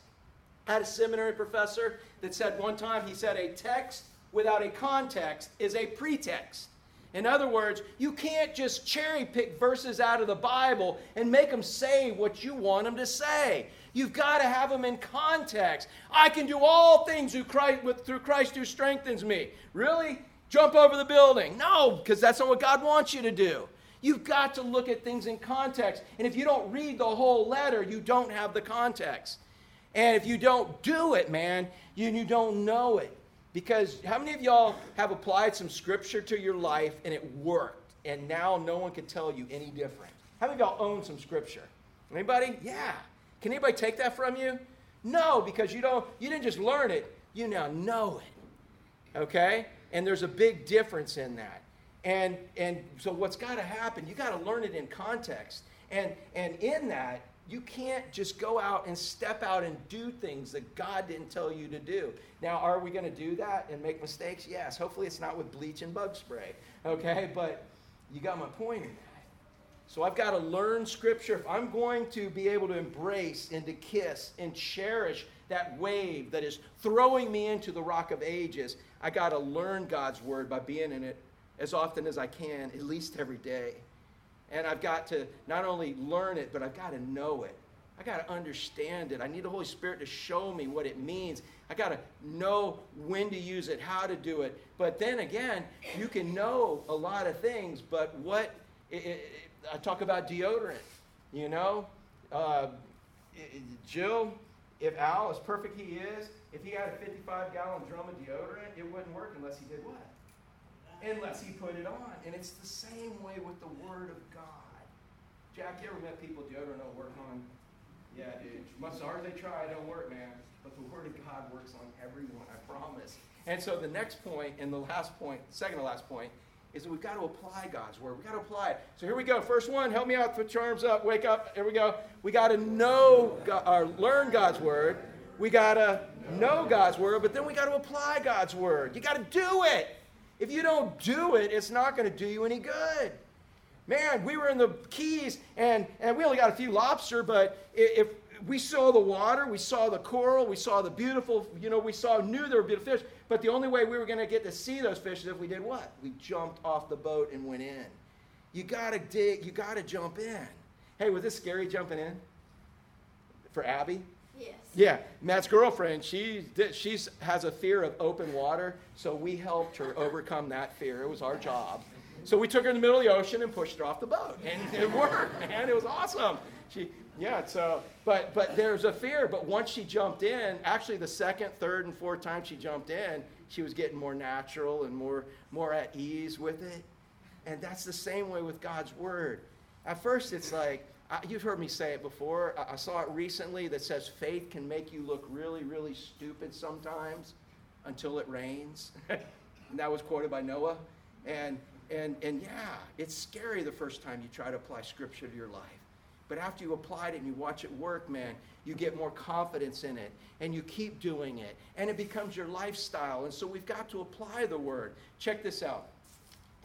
I had a seminary professor that said one time, he said, a text without a context is a pretext. In other words, you can't just cherry pick verses out of the Bible and make them say what you want them to say. You've got to have them in context. I can do all things through Christ, through Christ who strengthens me. Really? Jump over the building. No, because that's not what God wants you to do. You've got to look at things in context. And if you don't read the whole letter, you don't have the context. And if you don't do it, man, you, you don't know it. Because how many of y'all have applied some scripture to your life and it worked, and now no one can tell you any different? How many of y'all own some scripture? Anybody? Yeah. Can anybody take that from you? No, because you don't you didn't just learn it, you now know it. Okay? And there's a big difference in that. And, and so what's got to happen, you got to learn it in context. And, and in that, you can't just go out and step out and do things that God didn't tell you to do. Now, are we going to do that and make mistakes? Yes. Hopefully, it's not with bleach and bug spray. Okay? But you got my point in that. So I've got to learn Scripture. If I'm going to be able to embrace and to kiss and cherish that wave that is throwing me into the rock of ages, I got to learn God's word by being in it as often as I can, at least every day. And I've got to not only learn it, but I've got to know it. I got to understand it. I need the Holy Spirit to show me what it means. I got to know when to use it, how to do it. But then again, you can know a lot of things, but what it, it, I talk about deodorant, you know? Uh, Jill, if Al, as perfect he is, if he had a 55 gallon drum of deodorant, it wouldn't work unless he did what? Unless he put it on. And it's the same way with the Word of God. Jack, you ever met people deodorant don't work on? Yeah, dude. Much hard they try, it don't work, man. But the Word of God works on everyone, I promise. And so the next point, and the last point, second to last point, is that we've got to apply God's word. We've got to apply it. So here we go. First one, help me out, put your arms up, wake up. Here we go. We got to know God, or learn God's word. We got to know God's word, but then we got to apply God's word. You got to do it. If you don't do it, it's not going to do you any good. Man, we were in the Keys and, and we only got a few lobster, but if we saw the water, we saw the coral, we saw the beautiful, you know, we saw, knew there were beautiful fish, but the only way we were going to get to see those fish is if we did what? We jumped off the boat and went in. You got to dig, you got to jump in. Hey, was this scary jumping in for Abby? Yes. Yeah, Matt's girlfriend, she she's has a fear of open water, so we helped her overcome that fear. It was our job. So we took her in the middle of the ocean and pushed her off the boat, and it worked, man. It was awesome. She, yeah. So, but but there's a fear. But once she jumped in, actually the second, third, and fourth time she jumped in, she was getting more natural and more more at ease with it. And that's the same way with God's word. At first, it's like I, you've heard me say it before. I, I saw it recently that says faith can make you look really, really stupid sometimes until it rains. and that was quoted by Noah. And and and yeah, it's scary the first time you try to apply scripture to your life. But after you applied it and you watch it work, man, you get more confidence in it and you keep doing it and it becomes your lifestyle. And so we've got to apply the word. Check this out.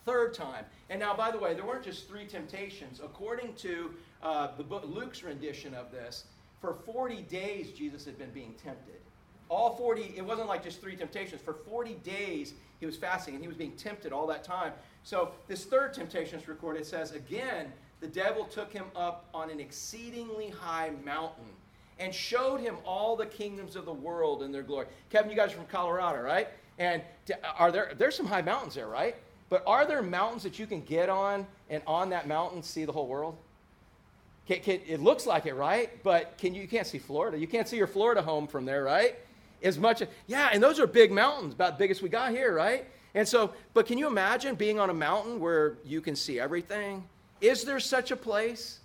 Third time. And now, by the way, there weren't just three temptations. According to uh, the book, Luke's rendition of this, for 40 days Jesus had been being tempted. All 40, it wasn't like just three temptations. For 40 days he was fasting and he was being tempted all that time. So this third temptation is recorded. It says, Again, the devil took him up on an exceedingly high mountain and showed him all the kingdoms of the world and their glory. Kevin, you guys are from Colorado, right? And are there there's some high mountains there, right? But are there mountains that you can get on and on that mountain see the whole world? Can, can, it looks like it, right? But can you, you can't see Florida. You can't see your Florida home from there, right? As much, yeah, and those are big mountains, about the biggest we got here, right? And so, but can you imagine being on a mountain where you can see everything? Is there such a place?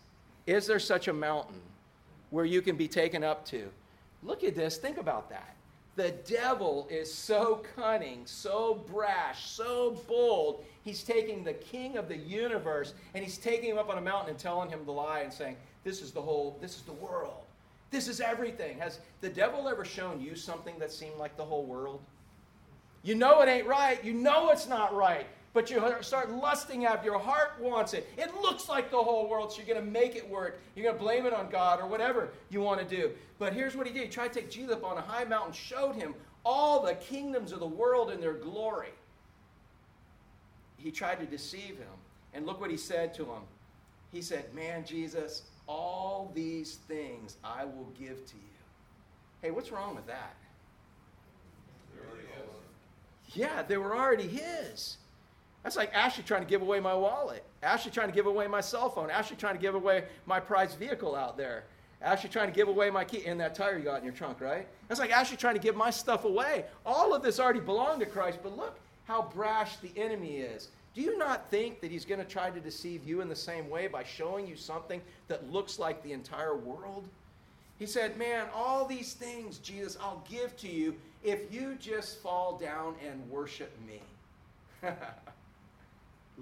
Is there such a mountain where you can be taken up to? Look at this. Think about that. The devil is so cunning, so brash, so bold. He's taking the king of the universe and he's taking him up on a mountain and telling him the lie and saying, This is the whole, this is the world. This is everything. Has the devil ever shown you something that seemed like the whole world? You know it ain't right. You know it's not right. But you start lusting after your heart wants it. It looks like the whole world, so you're going to make it work. You're going to blame it on God or whatever you want to do. But here's what he did. He tried to take Jesus up on a high mountain, showed him all the kingdoms of the world in their glory. He tried to deceive him. And look what he said to him. He said, Man, Jesus, all these things I will give to you. Hey, what's wrong with that? Yeah, they were already his. That's like Ashley trying to give away my wallet. Ashley trying to give away my cell phone. Ashley trying to give away my prized vehicle out there. Ashley trying to give away my key and that tire you got in your trunk, right? That's like Ashley trying to give my stuff away. All of this already belonged to Christ, but look how brash the enemy is. Do you not think that he's going to try to deceive you in the same way by showing you something that looks like the entire world? He said, Man, all these things, Jesus, I'll give to you if you just fall down and worship me.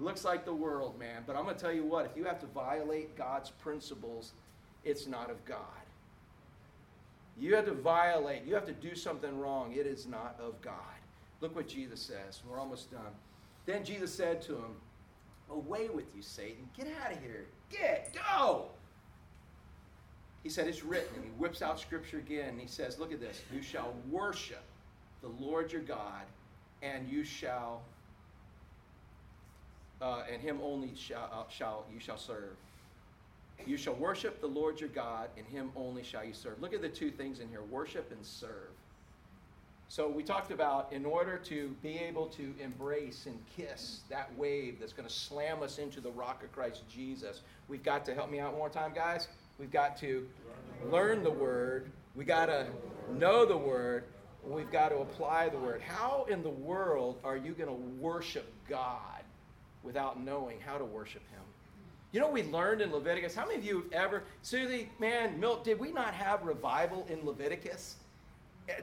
Looks like the world, man. But I'm going to tell you what, if you have to violate God's principles, it's not of God. You have to violate, you have to do something wrong. It is not of God. Look what Jesus says. We're almost done. Then Jesus said to him, Away with you, Satan. Get out of here. Get, go. He said, It's written. And he whips out scripture again. And he says, Look at this. You shall worship the Lord your God, and you shall uh, and him only shall, uh, shall you shall serve. You shall worship the Lord your God, and him only shall you serve. Look at the two things in here worship and serve. So we talked about in order to be able to embrace and kiss that wave that's going to slam us into the rock of Christ Jesus, we've got to help me out one more time, guys. We've got to learn the word. We got to know the word. We've got to apply the word. How in the world are you going to worship God? Without knowing how to worship him. You know we learned in Leviticus? How many of you have ever, Susie, man, Milt, did we not have revival in Leviticus?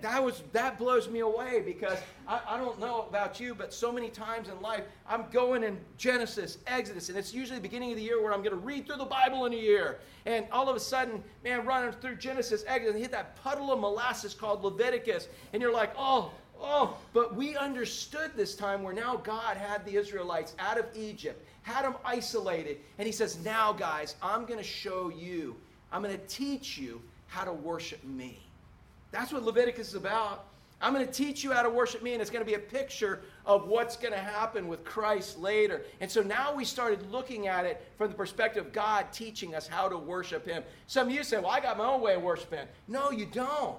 That was that blows me away because I, I don't know about you, but so many times in life I'm going in Genesis, Exodus, and it's usually the beginning of the year where I'm going to read through the Bible in a year, and all of a sudden, man, running through Genesis, Exodus, and hit that puddle of molasses called Leviticus, and you're like, oh, Oh, but we understood this time where now God had the Israelites out of Egypt, had them isolated. And he says, Now, guys, I'm going to show you, I'm going to teach you how to worship me. That's what Leviticus is about. I'm going to teach you how to worship me, and it's going to be a picture of what's going to happen with Christ later. And so now we started looking at it from the perspective of God teaching us how to worship Him. Some of you say, Well, I got my own way of worshiping. No, you don't.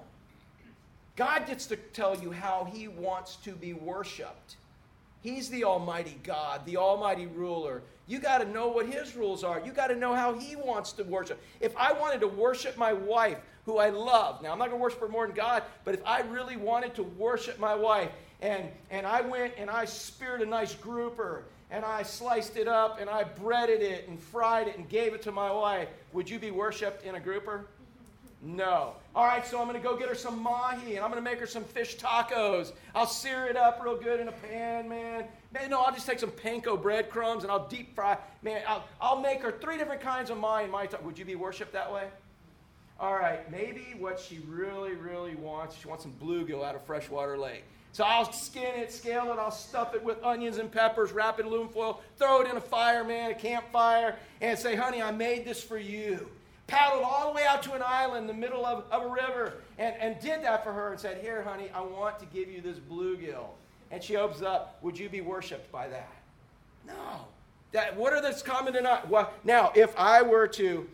God gets to tell you how He wants to be worshiped. He's the Almighty God, the Almighty ruler. You got to know what His rules are. You got to know how He wants to worship. If I wanted to worship my wife, who I love, now I'm not going to worship her more than God, but if I really wanted to worship my wife, and, and I went and I speared a nice grouper, and I sliced it up, and I breaded it, and fried it, and gave it to my wife, would you be worshiped in a grouper? No. All right, so I'm going to go get her some mahi and I'm going to make her some fish tacos. I'll sear it up real good in a pan, man. Man, no, I'll just take some panko breadcrumbs and I'll deep fry. Man, I'll, I'll make her three different kinds of mahi my time. Would you be worshiped that way? All right, maybe what she really, really wants, she wants some bluegill out of freshwater lake. So I'll skin it, scale it, I'll stuff it with onions and peppers, wrap it in aluminum foil, throw it in a fire, man, a campfire, and say, honey, I made this for you paddled all the way out to an island in the middle of, of a river and, and did that for her and said, Here, honey, I want to give you this bluegill. And she opens up, Would you be worshiped by that? No. That, what are this common denominator? Well, now, if I were to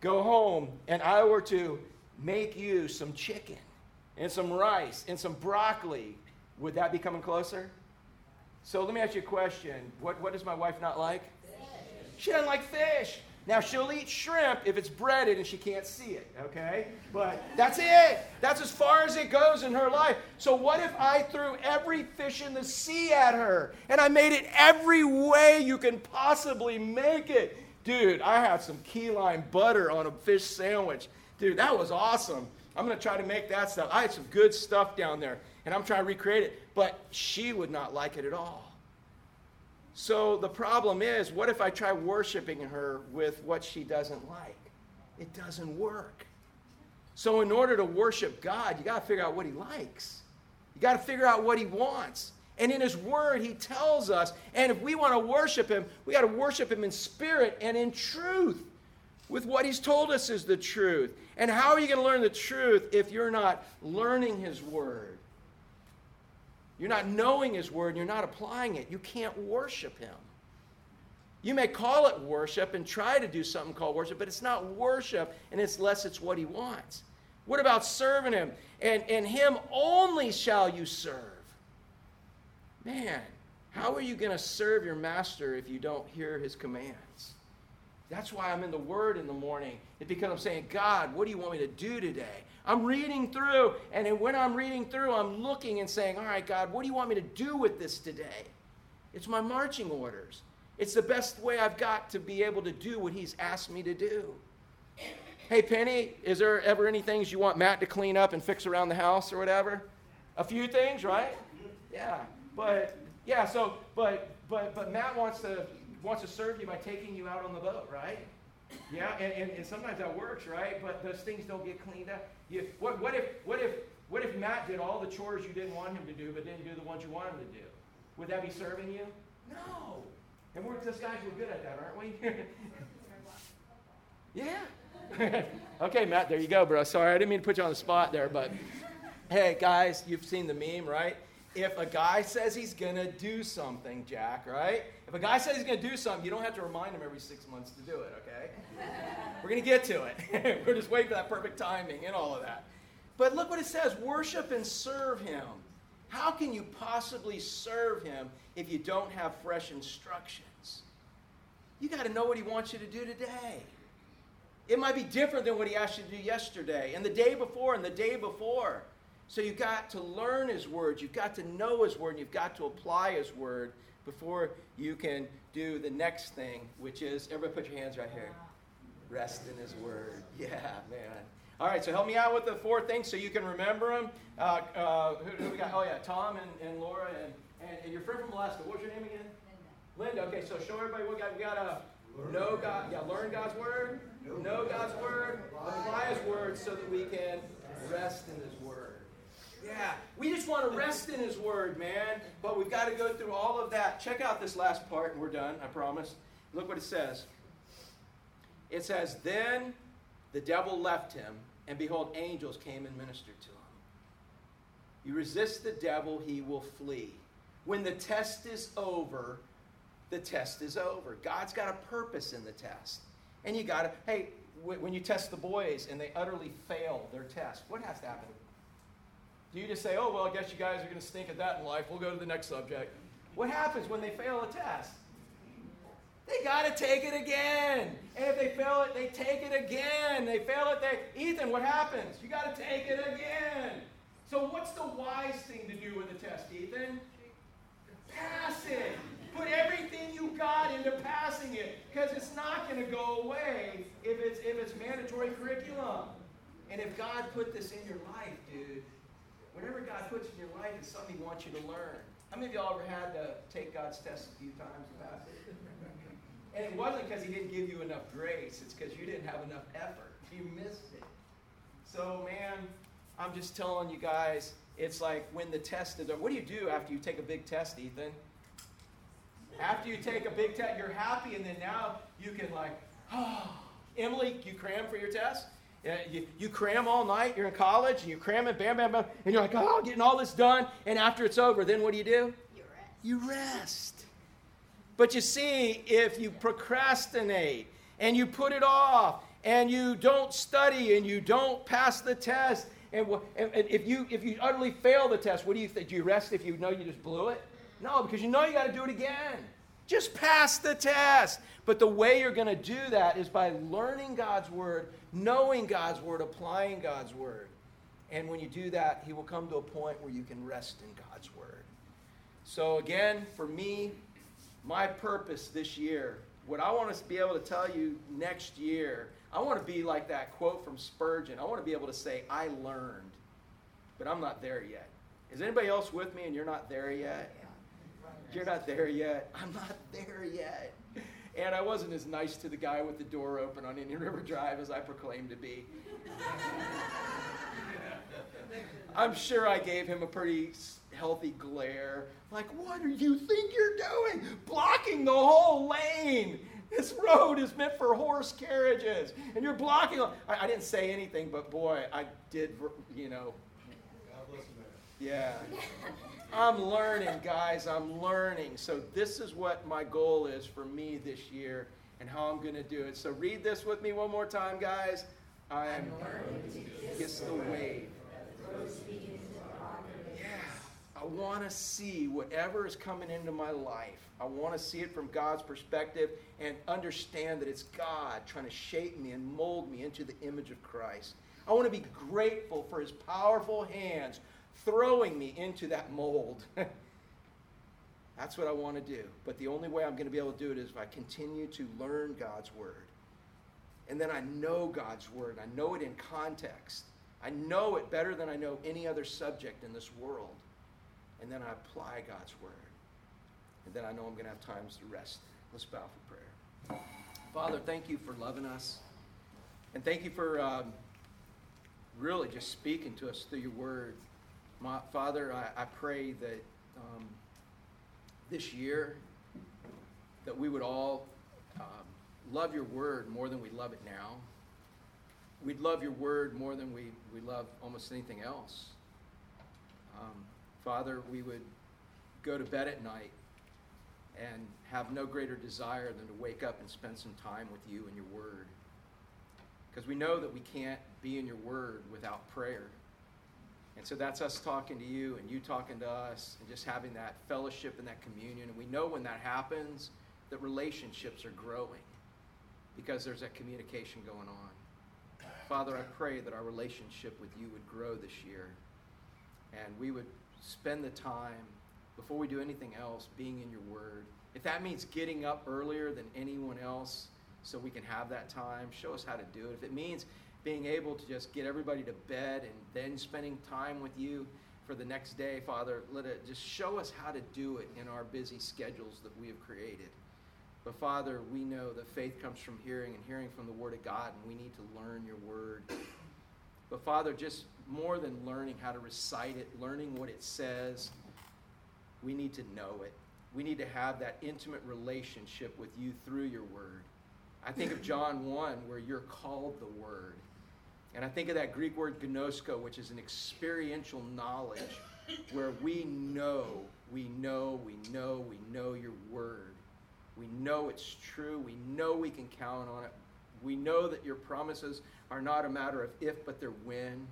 go home and I were to make you some chicken and some rice and some broccoli, would that be coming closer? So let me ask you a question. What, what does my wife not like? Fish. She doesn't like fish. Now, she'll eat shrimp if it's breaded and she can't see it, okay? But that's it. That's as far as it goes in her life. So, what if I threw every fish in the sea at her and I made it every way you can possibly make it? Dude, I had some key lime butter on a fish sandwich. Dude, that was awesome. I'm going to try to make that stuff. I had some good stuff down there and I'm trying to recreate it, but she would not like it at all. So the problem is, what if I try worshiping her with what she doesn't like? It doesn't work. So, in order to worship God, you got to figure out what He likes. You got to figure out what He wants. And in His Word, He tells us. And if we want to worship Him, we got to worship Him in spirit and in truth, with what He's told us is the truth. And how are you going to learn the truth if you're not learning His Word? You're not knowing His Word and you're not applying it, you can't worship Him. You may call it worship and try to do something called worship, but it's not worship and it's less it's what He wants. What about serving Him? And, and Him only shall you serve. Man, how are you going to serve your master if you don't hear His commands? That's why I'm in the Word in the morning. It's because I'm saying, God, what do you want me to do today? I'm reading through, and when I'm reading through, I'm looking and saying, All right, God, what do you want me to do with this today? It's my marching orders. It's the best way I've got to be able to do what He's asked me to do. Hey, Penny, is there ever any things you want Matt to clean up and fix around the house or whatever? A few things, right? Yeah. But, yeah, so, but, but, but Matt wants to wants to serve you by taking you out on the boat, right? Yeah, and, and, and sometimes that works, right? But those things don't get cleaned up. You, what, what, if, what, if, what if Matt did all the chores you didn't want him to do, but didn't do the ones you wanted him to do? Would that be serving you? No. And we're just guys, we're good at that, aren't we? yeah. okay, Matt, there you go, bro. Sorry, I didn't mean to put you on the spot there, but hey, guys, you've seen the meme, right? If a guy says he's going to do something, Jack, right? If a guy says he's going to do something, you don't have to remind him every six months to do it, okay? We're going to get to it. We're just waiting for that perfect timing and all of that. But look what it says worship and serve him. How can you possibly serve him if you don't have fresh instructions? You got to know what he wants you to do today. It might be different than what he asked you to do yesterday, and the day before, and the day before. So you've got to learn His Word, you've got to know His Word, and you've got to apply His Word before you can do the next thing, which is everybody put your hands right here. Rest in His Word. Yeah, man. All right, so help me out with the four things so you can remember them. Uh, uh, who, who, we got? Oh, yeah, Tom and, and Laura and, and, and, your friend from Alaska. What's your name again? Linda. Linda. Okay, so show everybody what we got. We got to know God. Yeah, learn God's Word, know God's Word, apply His Word so that we can rest in His Word. Yeah, we just want to rest in His Word, man. But we've got to go through all of that. Check out this last part, and we're done, I promise. Look what it says. It says, Then the devil left him, and behold, angels came and ministered to him. You resist the devil, he will flee. When the test is over, the test is over. God's got a purpose in the test. And you got to, hey, when you test the boys and they utterly fail their test, what has to happen? Do you just say, oh, well, I guess you guys are going to stink at that in life. We'll go to the next subject. What happens when they fail a test? They got to take it again. And if they fail it, they take it again. They fail it, they. Ethan, what happens? You got to take it again. So, what's the wise thing to do with the test, Ethan? Pass it. Put everything you got into passing it because it's not going to go away if it's, if it's mandatory curriculum. And if God put this in your life, dude, whatever God puts in your life is something He wants you to learn. How many of y'all ever had to take God's test a few times and pass it? And it wasn't because He didn't give you enough grace, it's because you didn't have enough effort. You missed it. So, man, I'm just telling you guys, it's like when the test is over. What do you do after you take a big test, Ethan? After you take a big test, you're happy, and then now you can, like, oh. Emily, you cram for your test? Yeah, you, you cram all night, you're in college, and you cram it, bam, bam, bam, and you're like, oh, I'm getting all this done. And after it's over, then what do you do? You rest. You rest. But you see, if you procrastinate and you put it off and you don't study and you don't pass the test, and, and, and if, you, if you utterly fail the test, what do you think? Do you rest if you know you just blew it? No, because you know you got to do it again. Just pass the test. But the way you're going to do that is by learning God's word, knowing God's word, applying God's word. And when you do that, He will come to a point where you can rest in God's word. So, again, for me, my purpose this year, what I want to be able to tell you next year, I want to be like that quote from Spurgeon. I want to be able to say, I learned, but I'm not there yet. Is anybody else with me and you're not there yet? You're not there yet. I'm not there yet. And I wasn't as nice to the guy with the door open on Indian River Drive as I proclaimed to be. I'm sure I gave him a pretty healthy glare. Like, what do you think you're doing? Blocking the whole lane. This road is meant for horse carriages. And you're blocking. I, I didn't say anything, but boy, I did, you know. Yeah. I'm learning, guys. I'm learning. So, this is what my goal is for me this year and how I'm going to do it. So, read this with me one more time, guys. I am learning to kiss the wave. Yeah. I want to see whatever is coming into my life. I want to see it from God's perspective and understand that it's God trying to shape me and mold me into the image of Christ. I want to be grateful for his powerful hands throwing me into that mold. That's what I want to do. But the only way I'm going to be able to do it is if I continue to learn God's Word. And then I know God's Word. I know it in context. I know it better than I know any other subject in this world. And then I apply God's Word. And then I know I'm going to have times to rest. Let's bow for prayer. Father, thank you for loving us. And thank you for um, really just speaking to us through your Word. My, Father, I, I pray that um, this year that we would all um, love your word more than we love it now. We'd love your word more than we, we love almost anything else. Um, Father, we would go to bed at night and have no greater desire than to wake up and spend some time with you and your word. Because we know that we can't be in your word without prayer. And so that's us talking to you and you talking to us and just having that fellowship and that communion. And we know when that happens that relationships are growing because there's that communication going on. Father, I pray that our relationship with you would grow this year and we would spend the time before we do anything else being in your word. If that means getting up earlier than anyone else so we can have that time, show us how to do it. If it means being able to just get everybody to bed and then spending time with you for the next day, Father, let it just show us how to do it in our busy schedules that we have created. But Father, we know that faith comes from hearing and hearing from the Word of God, and we need to learn your Word. But Father, just more than learning how to recite it, learning what it says, we need to know it. We need to have that intimate relationship with you through your Word. I think of John 1, where you're called the Word. And I think of that Greek word ginosko, which is an experiential knowledge where we know, we know, we know, we know your word. We know it's true. We know we can count on it. We know that your promises are not a matter of if, but they're when.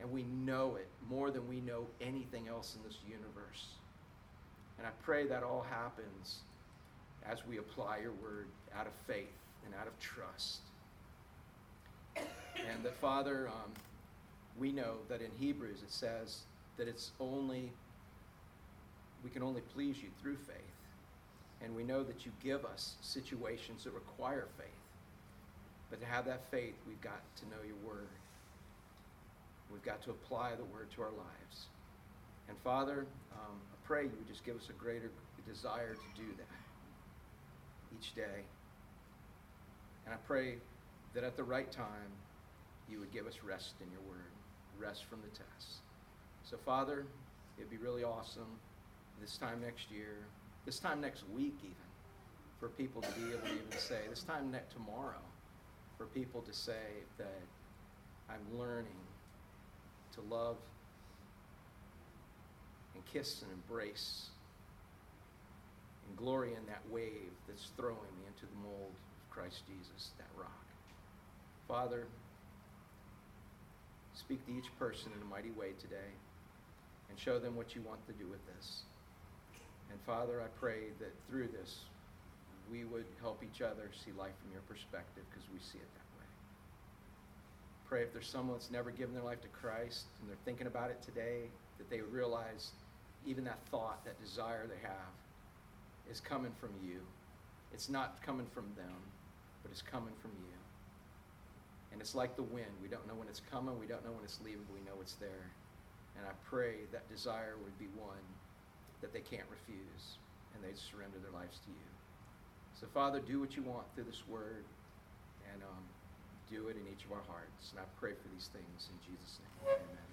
And we know it more than we know anything else in this universe. And I pray that all happens as we apply your word out of faith and out of trust. And that, Father, um, we know that in Hebrews it says that it's only, we can only please you through faith. And we know that you give us situations that require faith. But to have that faith, we've got to know your word. We've got to apply the word to our lives. And Father, um, I pray you would just give us a greater desire to do that each day. And I pray that at the right time, you would give us rest in your word, rest from the tests. So, Father, it'd be really awesome this time next year, this time next week, even, for people to be able to even say, this time next tomorrow, for people to say that I'm learning to love and kiss and embrace and glory in that wave that's throwing me into the mold of Christ Jesus, that rock. Father, speak to each person in a mighty way today and show them what you want to do with this. And Father, I pray that through this, we would help each other see life from your perspective because we see it that way. Pray if there's someone that's never given their life to Christ and they're thinking about it today, that they realize even that thought, that desire they have, is coming from you. It's not coming from them, but it's coming from you. And it's like the wind. We don't know when it's coming, we don't know when it's leaving, but we know it's there. And I pray that desire would be one that they can't refuse and they'd surrender their lives to you. So, Father, do what you want through this word and um, do it in each of our hearts. And I pray for these things in Jesus' name. Amen.